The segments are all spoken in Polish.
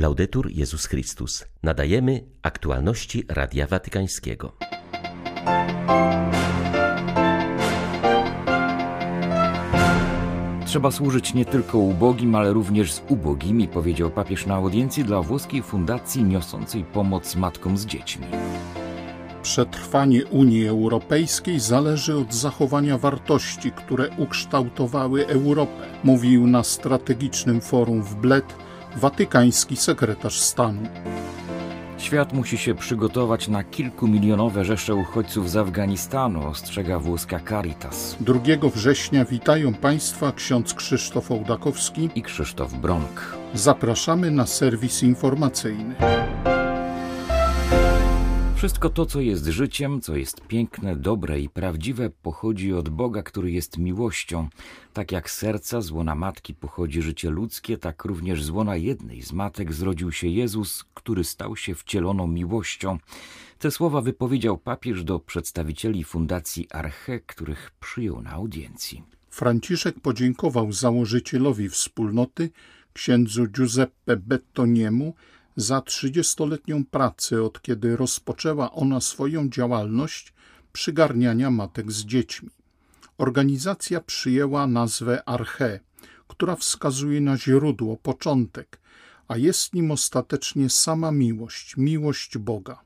Laudetur Jezus Chrystus. Nadajemy aktualności Radia Watykańskiego. Trzeba służyć nie tylko ubogim, ale również z ubogimi, powiedział papież na audiencji dla włoskiej fundacji niosącej pomoc matkom z dziećmi. Przetrwanie Unii Europejskiej zależy od zachowania wartości, które ukształtowały Europę, mówił na strategicznym forum w Bled watykański sekretarz stanu. Świat musi się przygotować na kilkumilionowe rzesze uchodźców z Afganistanu, ostrzega włoska Caritas. 2 września witają Państwa ksiądz Krzysztof Ołdakowski i Krzysztof Bronk. Zapraszamy na serwis informacyjny. Wszystko to, co jest życiem, co jest piękne, dobre i prawdziwe, pochodzi od Boga, który jest miłością. Tak jak serca z łona matki pochodzi życie ludzkie, tak również z łona jednej z matek zrodził się Jezus, który stał się wcieloną miłością. Te słowa wypowiedział papież do przedstawicieli Fundacji Arche, których przyjął na audiencji. Franciszek podziękował założycielowi wspólnoty, księdzu Giuseppe Bettoniemu, za trzydziestoletnią pracę, od kiedy rozpoczęła ona swoją działalność przygarniania matek z dziećmi. Organizacja przyjęła nazwę Arche, która wskazuje na źródło, początek, a jest nim ostatecznie sama miłość, miłość Boga.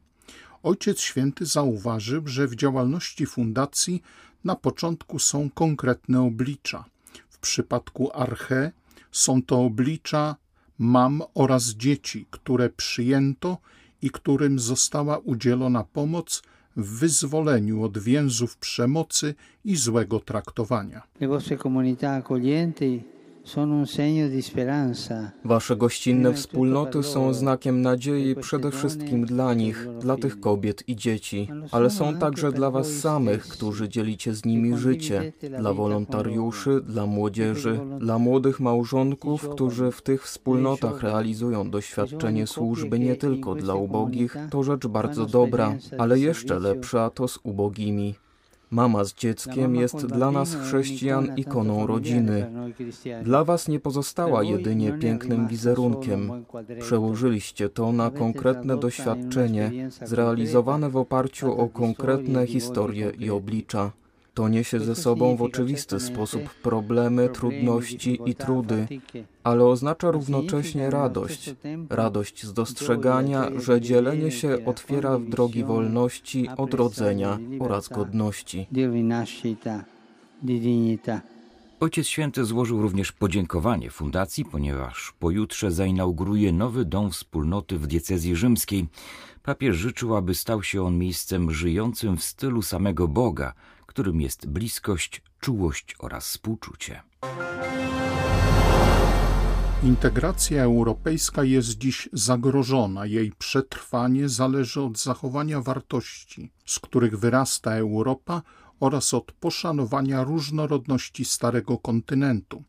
Ojciec Święty zauważył, że w działalności fundacji na początku są konkretne oblicza. W przypadku Arche są to oblicza mam oraz dzieci, które przyjęto i którym została udzielona pomoc w wyzwoleniu od więzów przemocy i złego traktowania. Wasze gościnne wspólnoty są znakiem nadziei przede wszystkim dla nich, dla tych kobiet i dzieci, ale są także dla Was samych, którzy dzielicie z nimi życie, dla wolontariuszy, dla młodzieży, dla młodych małżonków, którzy w tych wspólnotach realizują doświadczenie służby nie tylko dla ubogich. To rzecz bardzo dobra, ale jeszcze lepsza to z ubogimi. Mama z dzieckiem jest dla nas chrześcijan ikoną rodziny. Dla was nie pozostała jedynie pięknym wizerunkiem. Przełożyliście to na konkretne doświadczenie, zrealizowane w oparciu o konkretne historie i oblicza. To niesie ze sobą w oczywisty sposób problemy, trudności i trudy, ale oznacza równocześnie radość. Radość z dostrzegania, że dzielenie się otwiera w drogi wolności, odrodzenia oraz godności. Ojciec Święty złożył również podziękowanie fundacji, ponieważ pojutrze zainauguruje nowy dom wspólnoty w diecezji rzymskiej. Papież życzył, aby stał się on miejscem żyjącym w stylu samego Boga, którym jest bliskość, czułość oraz współczucie. Integracja europejska jest dziś zagrożona. Jej przetrwanie zależy od zachowania wartości, z których wyrasta Europa oraz od poszanowania różnorodności starego kontynentu.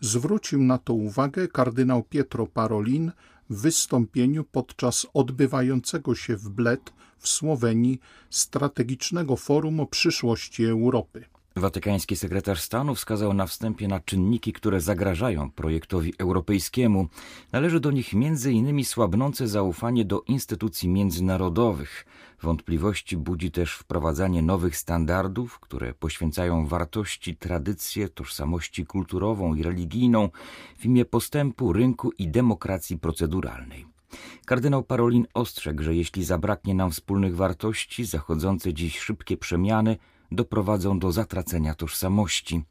Zwrócił na to uwagę kardynał Pietro Parolin wystąpieniu podczas odbywającego się w Bled w Słowenii strategicznego forum o przyszłości Europy. Watykański sekretarz stanu wskazał na wstępie na czynniki, które zagrażają projektowi europejskiemu. Należy do nich m.in. słabnące zaufanie do instytucji międzynarodowych. Wątpliwości budzi też wprowadzanie nowych standardów, które poświęcają wartości, tradycje, tożsamości kulturową i religijną w imię postępu, rynku i demokracji proceduralnej. Kardynał Parolin ostrzegł, że jeśli zabraknie nam wspólnych wartości, zachodzące dziś szybkie przemiany doprowadzą do zatracenia tożsamości.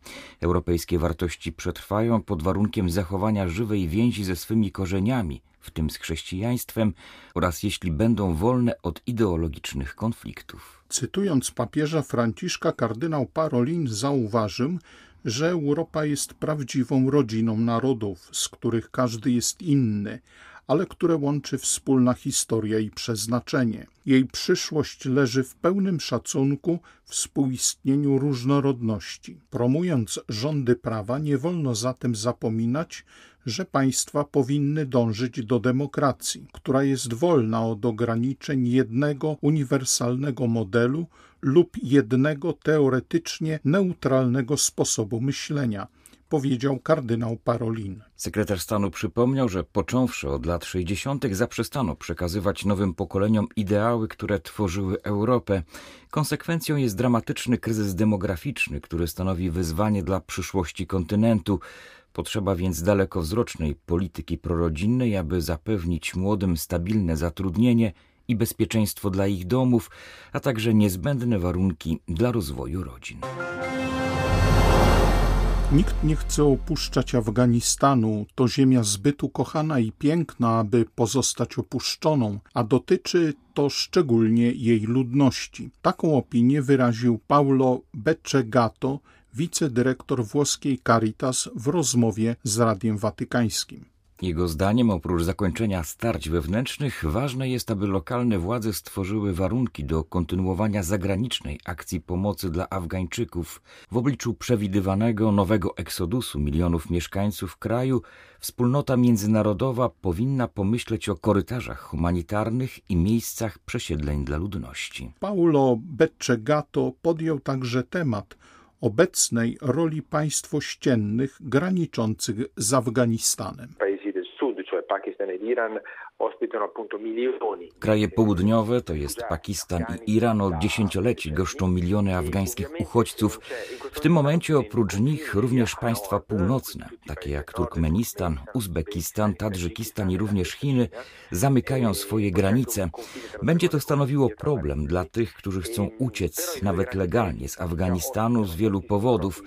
Europejskie wartości przetrwają pod warunkiem zachowania żywej więzi ze swymi korzeniami, w tym z chrześcijaństwem, oraz jeśli będą wolne od ideologicznych konfliktów. Cytując papieża Franciszka, kardynał Parolin zauważył, że Europa jest prawdziwą rodziną narodów, z których każdy jest inny, ale które łączy wspólna historia i przeznaczenie. Jej przyszłość leży w pełnym szacunku, współistnieniu różnorodności. Promując rządy prawa, nie wolno zatem zapominać, że państwa powinny dążyć do demokracji, która jest wolna od ograniczeń jednego uniwersalnego modelu lub jednego teoretycznie neutralnego sposobu myślenia powiedział kardynał Parolin. Sekretarz stanu przypomniał, że począwszy od lat 60. zaprzestano przekazywać nowym pokoleniom ideały, które tworzyły Europę. Konsekwencją jest dramatyczny kryzys demograficzny, który stanowi wyzwanie dla przyszłości kontynentu. Potrzeba więc dalekowzrocznej polityki prorodzinnej, aby zapewnić młodym stabilne zatrudnienie i bezpieczeństwo dla ich domów, a także niezbędne warunki dla rozwoju rodzin. Nikt nie chce opuszczać Afganistanu. To ziemia zbyt ukochana i piękna, aby pozostać opuszczoną, a dotyczy to szczególnie jej ludności. Taką opinię wyraził Paulo Beccegato, wicedyrektor włoskiej Caritas w rozmowie z Radiem Watykańskim. Jego zdaniem, oprócz zakończenia starć wewnętrznych, ważne jest, aby lokalne władze stworzyły warunki do kontynuowania zagranicznej akcji pomocy dla Afgańczyków. W obliczu przewidywanego nowego eksodusu milionów mieszkańców kraju, wspólnota międzynarodowa powinna pomyśleć o korytarzach humanitarnych i miejscach przesiedleń dla ludności. Paulo Beccegato podjął także temat obecnej roli państw ościennych graniczących z Afganistanem. Pakistan e l'Iran ospitano appunto milioni. Kraje południowe, to jest Pakistan i Iran, od dziesięcioleci goszczą miliony afgańskich uchodźców. W tym momencie oprócz nich również państwa północne, takie jak Turkmenistan, Uzbekistan, Tadżykistan i również Chiny, zamykają swoje granice. Będzie to stanowiło problem dla tych, którzy chcą uciec, nawet legalnie, z Afganistanu z wielu powodów.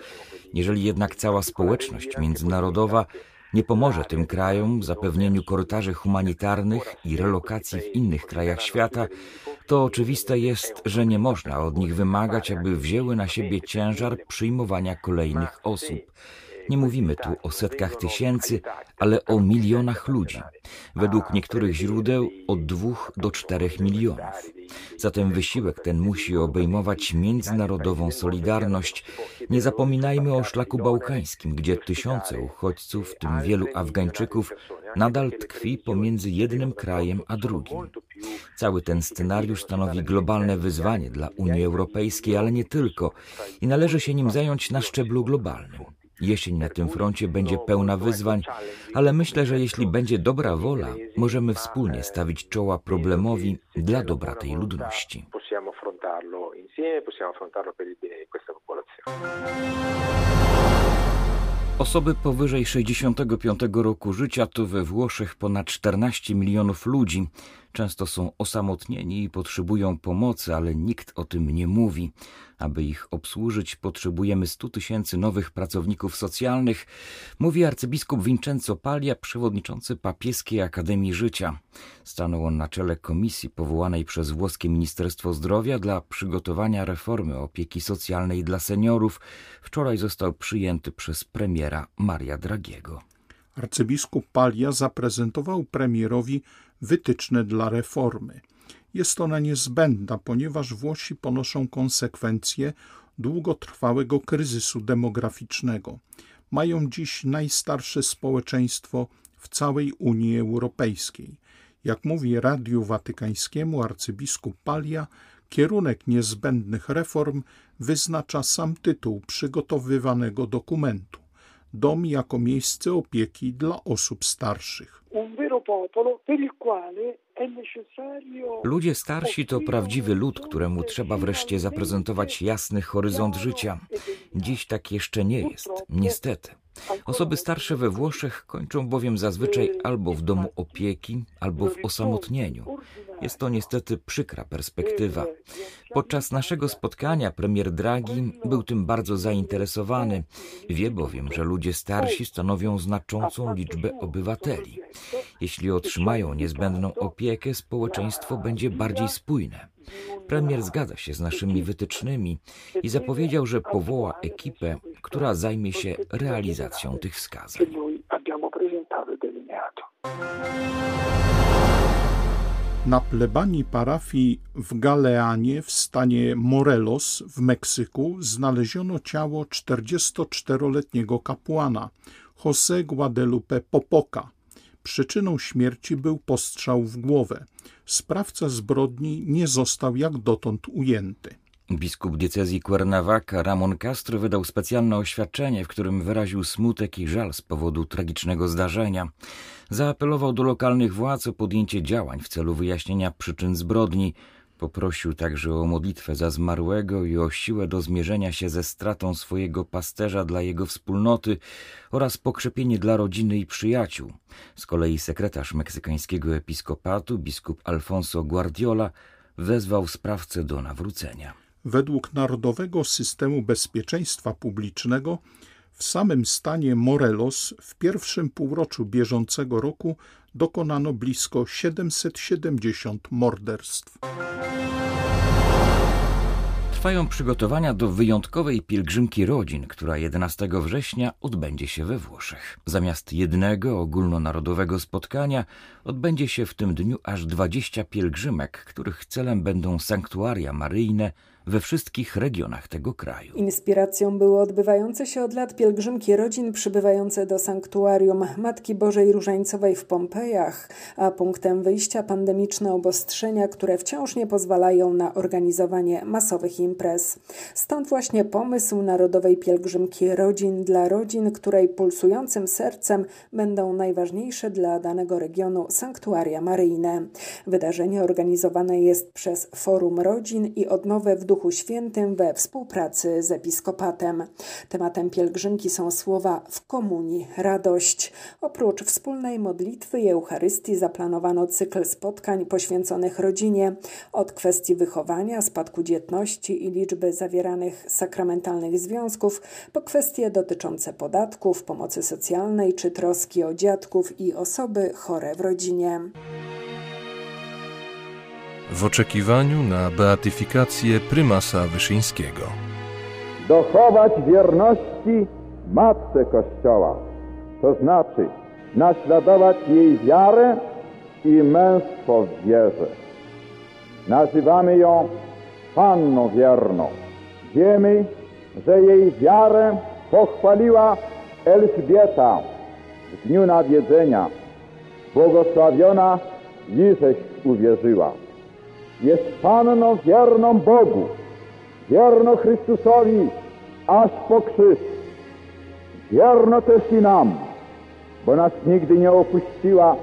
Jeżeli jednak cała społeczność międzynarodowa nie pomoże tym krajom w zapewnieniu korytarzy humanitarnych i relokacji w innych krajach świata, to oczywiste jest, że nie można od nich wymagać, aby wzięły na siebie ciężar przyjmowania kolejnych osób. Nie mówimy tu o setkach tysięcy, ale o milionach ludzi. Według niektórych źródeł od dwóch do czterech milionów. Zatem wysiłek ten musi obejmować międzynarodową solidarność. Nie zapominajmy o szlaku bałkańskim, gdzie tysiące uchodźców, w tym wielu Afgańczyków, nadal tkwi pomiędzy jednym krajem a drugim. Cały ten scenariusz stanowi globalne wyzwanie dla Unii Europejskiej, ale nie tylko, i należy się nim zająć na szczeblu globalnym. Jesień na tym froncie będzie pełna wyzwań, ale myślę, że jeśli będzie dobra wola, możemy wspólnie stawić czoła problemowi dla dobra tej ludności. Osoby powyżej 65 roku życia to we Włoszech ponad 14 milionów ludzi. Często są osamotnieni i potrzebują pomocy, ale nikt o tym nie mówi. Aby ich obsłużyć, potrzebujemy 100 tysięcy nowych pracowników socjalnych, mówi arcybiskup Vincenzo Paglia, przewodniczący Papieskiej Akademii Życia. Stanął on na czele komisji powołanej przez włoskie Ministerstwo Zdrowia dla przygotowania reformy opieki socjalnej dla seniorów. Wczoraj został przyjęty przez premiera Maria Dragiego. Arcybiskup Palia zaprezentował premierowi wytyczne dla reformy. Jest ona niezbędna, ponieważ Włosi ponoszą konsekwencje długotrwałego kryzysu demograficznego. Mają dziś najstarsze społeczeństwo w całej Unii Europejskiej. Jak mówi Radiu Watykańskiemu arcybiskup Palia, kierunek niezbędnych reform wyznacza sam tytuł przygotowywanego dokumentu dom jako miejsce opieki dla osób starszych. Ludzie starsi to prawdziwy lud, któremu trzeba wreszcie zaprezentować jasny horyzont życia. Dziś tak jeszcze nie jest, niestety. Osoby starsze we Włoszech kończą bowiem zazwyczaj albo w domu opieki, albo w osamotnieniu. Jest to niestety przykra perspektywa. Podczas naszego spotkania premier Draghi był tym bardzo zainteresowany. Wie bowiem, że ludzie starsi stanowią znaczącą liczbę obywateli. Jeśli otrzymają niezbędną opiekę, społeczeństwo będzie bardziej spójne. Premier zgadza się z naszymi wytycznymi i zapowiedział, że powoła ekipę, która zajmie się realizacją tych wskazań. Na plebanii parafii w Galeanie w stanie Morelos w Meksyku znaleziono ciało 44-letniego kapłana José Guadalupe Popoka. Przyczyną śmierci był postrzał w głowę. Sprawca zbrodni nie został jak dotąd ujęty. Biskup diecezji Cuernavaca Ramon Castro wydał specjalne oświadczenie, w którym wyraził smutek i żal z powodu tragicznego zdarzenia. Zaapelował do lokalnych władz o podjęcie działań w celu wyjaśnienia przyczyn zbrodni. Poprosił także o modlitwę za zmarłego i o siłę do zmierzenia się ze stratą swojego pasterza dla jego wspólnoty oraz pokrzepienie dla rodziny i przyjaciół. Z kolei sekretarz meksykańskiego episkopatu, biskup Alfonso Guardiola, wezwał sprawcę do nawrócenia. Według Narodowego Systemu Bezpieczeństwa Publicznego w samym stanie Morelos w pierwszym półroczu bieżącego roku dokonano blisko 770 morderstw. Trwają przygotowania do wyjątkowej pielgrzymki rodzin, która 11 września odbędzie się we Włoszech. Zamiast jednego ogólnonarodowego spotkania odbędzie się w tym dniu aż 20 pielgrzymek, których celem będą sanktuaria maryjne, we wszystkich regionach tego kraju. Inspiracją były odbywające się od lat pielgrzymki rodzin przybywające do sanktuarium Matki Bożej Różańcowej w Pompejach, a punktem wyjścia pandemiczne obostrzenia, które wciąż nie pozwalają na organizowanie masowych imprez. Stąd właśnie pomysł Narodowej Pielgrzymki Rodzin dla rodzin, której pulsującym sercem będą najważniejsze dla danego regionu sanktuaria maryjne. Wydarzenie organizowane jest przez Forum Rodzin i Odnowę w Duchu Świętym we współpracy z Episkopatem. Tematem pielgrzymki są słowa w komunii radość. Oprócz wspólnej modlitwy i Eucharystii zaplanowano cykl spotkań poświęconych rodzinie, od kwestii wychowania, spadku dzietności i liczby zawieranych sakramentalnych związków, po kwestie dotyczące podatków, pomocy socjalnej czy troski o dziadków i osoby chore w rodzinie w oczekiwaniu na beatyfikację prymasa Wyszyńskiego. Dochować wierności Matce Kościoła, to znaczy naśladować jej wiarę i męstwo w wierze. Nazywamy ją Panną Wierną. Wiemy, że jej wiarę pochwaliła Elżbieta w dniu nawiedzenia. Błogosławiona Liżeś uwierzyła jest Panną wierną Bogu, wierno Chrystusowi aż po krzyż. Wierno też i nam, bo nas nigdy nie opuściła,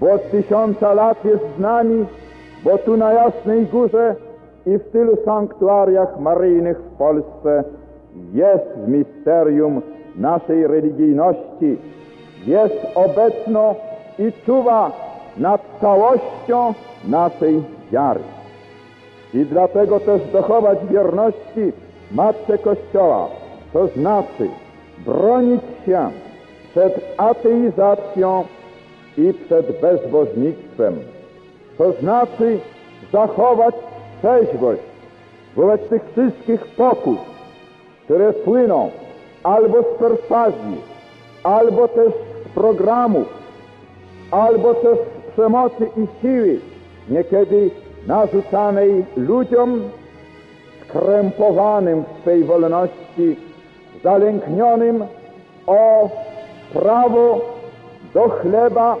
bo od tysiąca lat jest z nami, bo tu na Jasnej Górze i w tylu sanktuariach maryjnych w Polsce jest misterium naszej religijności, jest obecno i czuwa nad całością naszej wiary. I dlatego też dochować wierności Matce Kościoła, to znaczy bronić się przed ateizacją i przed bezbożnictwem. To znaczy zachować trzeźwość wobec tych wszystkich pokus, które płyną albo z perswazji, albo też z programów, albo też z przemocy i siły, niekiedy narzucanej ludziom skrępowanym w swej wolności, zalęknionym o prawo do chleba,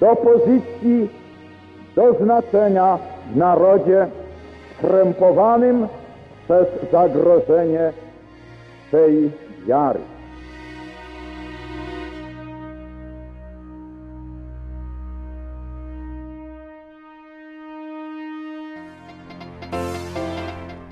do pozycji, do znaczenia w narodzie, skrępowanym przez zagrożenie swej wiary.